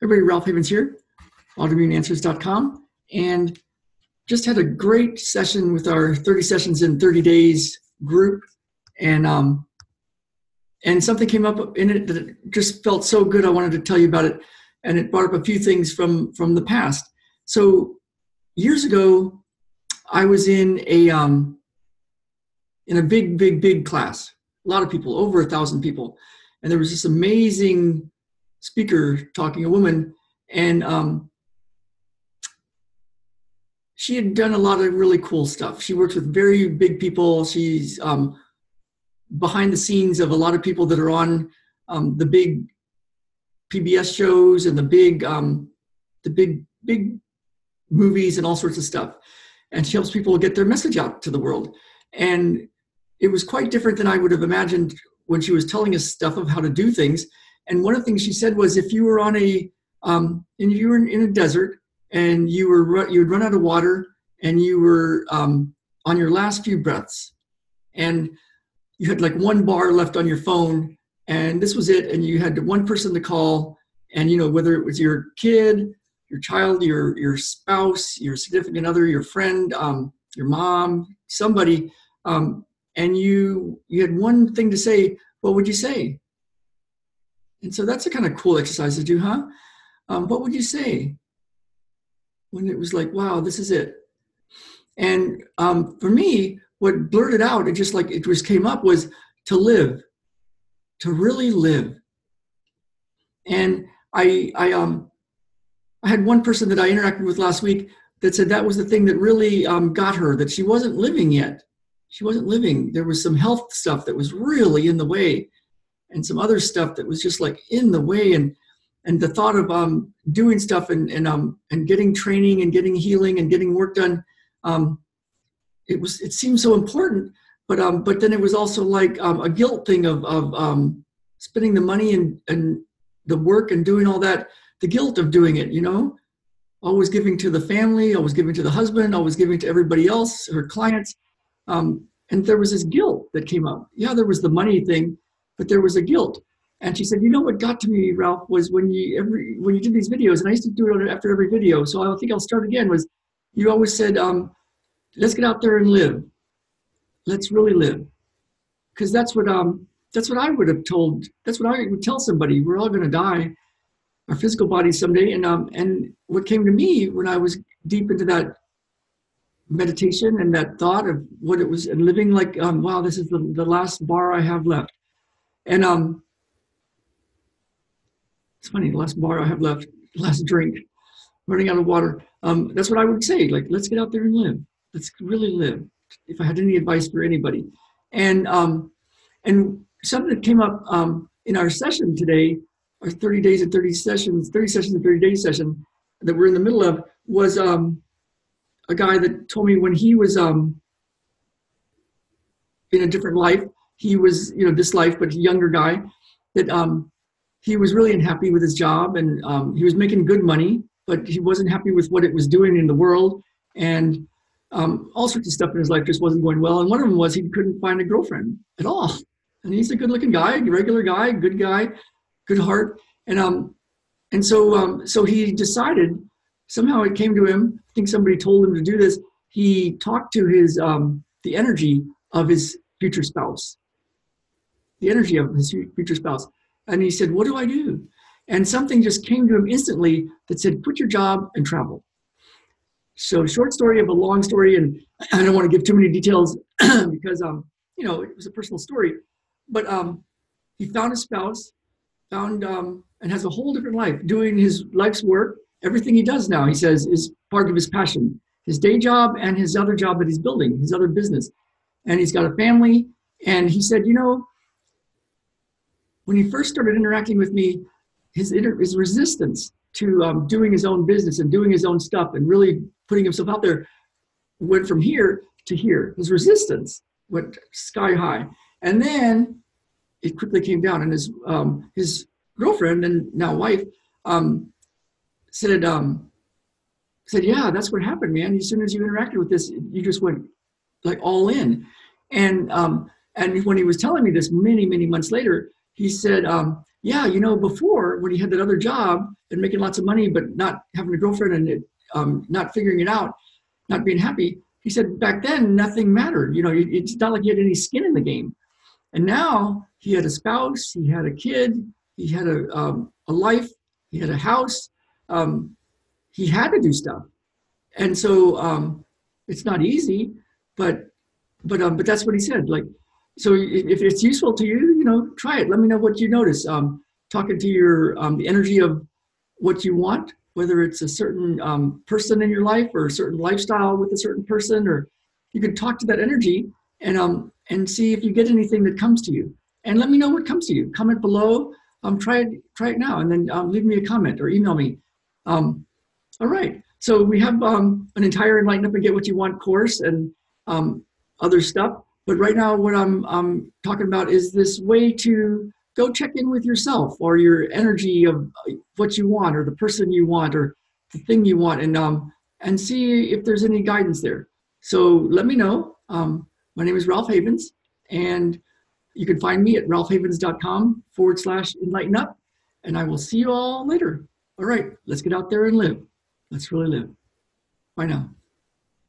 Everybody, Ralph Havens here, autoimmuneanswers.com, and just had a great session with our 30 sessions in 30 days group, and um, and something came up in it that just felt so good. I wanted to tell you about it, and it brought up a few things from from the past. So years ago, I was in a um, in a big, big, big class, a lot of people, over a thousand people, and there was this amazing speaker talking, a woman, and um, she had done a lot of really cool stuff. She works with very big people. She's um, behind the scenes of a lot of people that are on um, the big PBS shows and the big, um, the big, big movies and all sorts of stuff. And she helps people get their message out to the world. And it was quite different than I would have imagined when she was telling us stuff of how to do things. And one of the things she said was, if you were on a, um, and you were in, in, a desert and you were you would run out of water and you were um, on your last few breaths, and you had like one bar left on your phone, and this was it, and you had one person to call, and you know whether it was your kid, your child, your your spouse, your significant other, your friend, um, your mom, somebody, um, and you you had one thing to say. What would you say? And so that's a kind of cool exercise to do, huh? Um, what would you say when it was like, wow, this is it? And um, for me, what blurted out, it just like it just came up was to live, to really live. And I, I, um, I had one person that I interacted with last week that said that was the thing that really um, got her, that she wasn't living yet. She wasn't living. There was some health stuff that was really in the way and some other stuff that was just like in the way and and the thought of um, doing stuff and and um and getting training and getting healing and getting work done um, it was it seemed so important but um but then it was also like um, a guilt thing of of um, spending the money and and the work and doing all that the guilt of doing it you know? Always giving to the family always giving to the husband always giving to everybody else her clients um, and there was this guilt that came up. Yeah there was the money thing but there was a guilt. And she said, you know what got to me, Ralph, was when you every when you did these videos, and I used to do it after every video. So I think I'll start again. Was you always said, um, let's get out there and live. Let's really live, because that's what um that's what I would have told. That's what I would tell somebody. We're all going to die, our physical bodies someday. And um and what came to me when I was deep into that meditation and that thought of what it was and living like um, wow this is the, the last bar i have left and um, it's funny, the last bar I have left, last drink, running out of water. Um, that's what I would say. Like, let's get out there and live. Let's really live. If I had any advice for anybody, and um, and something that came up um, in our session today, our 30 days and 30 sessions, 30 sessions and 30 days session that we're in the middle of, was um, a guy that told me when he was um, in a different life, he was you know this life but younger guy that um, he was really unhappy with his job and um, he was making good money but he wasn't happy with what it was doing in the world. And um, all sorts of stuff in his life just wasn't going well. And one of them was he couldn't find a girlfriend at all. And he's a good looking guy regular guy good guy good heart. And um and so um so he decided somehow it came to him i think somebody told him to do this he talked to his um the energy of his future spouse the energy of his future spouse. And he said, What do I do? And something just came to him instantly that said, Quit your job and travel. So, short story of a long story, and I don't want to give too many details because, um, you know, it was a personal story. But um, he found a spouse, found, um, and has a whole different life doing his life's work. Everything he does now, he says, is part of his passion his day job and his other job that he's building, his other business. And he's got a family. And he said, You know, when he first started interacting with me, his, inter- his resistance to um, doing his own business and doing his own stuff and really putting himself out there went from here to here. His resistance went sky high. And then it quickly came down. And his, um, his girlfriend and now wife um, said, um, said, yeah, that's what happened, man. As soon as you interacted with this, you just went like all in. And, um, and when he was telling me this many, many months later, he said, um, yeah, you know, before when he had that other job and making lots of money, but not having a girlfriend and it, um, not figuring it out, not being happy, he said back then nothing mattered. You know, it's not like he had any skin in the game. And now he had a spouse, he had a kid, he had a, um, a life, he had a house. Um, he had to do stuff. And so um, it's not easy, but but um, but that's what he said. Like, so if it's useful to you, you know, try it. Let me know what you notice. Um, talking to your um, the energy of what you want, whether it's a certain um, person in your life or a certain lifestyle with a certain person, or you can talk to that energy and um and see if you get anything that comes to you. And let me know what comes to you. Comment below. Um, try it try it now, and then um, leave me a comment or email me. Um, all right. So we have um, an entire Enlighten Up and Get What You Want course and um, other stuff. But right now, what I'm um, talking about is this way to go check in with yourself or your energy of what you want or the person you want or the thing you want and um, and see if there's any guidance there. So let me know. Um, my name is Ralph Havens, and you can find me at ralphhavens.com forward slash enlighten up. And I will see you all later. All right, let's get out there and live. Let's really live. Bye now.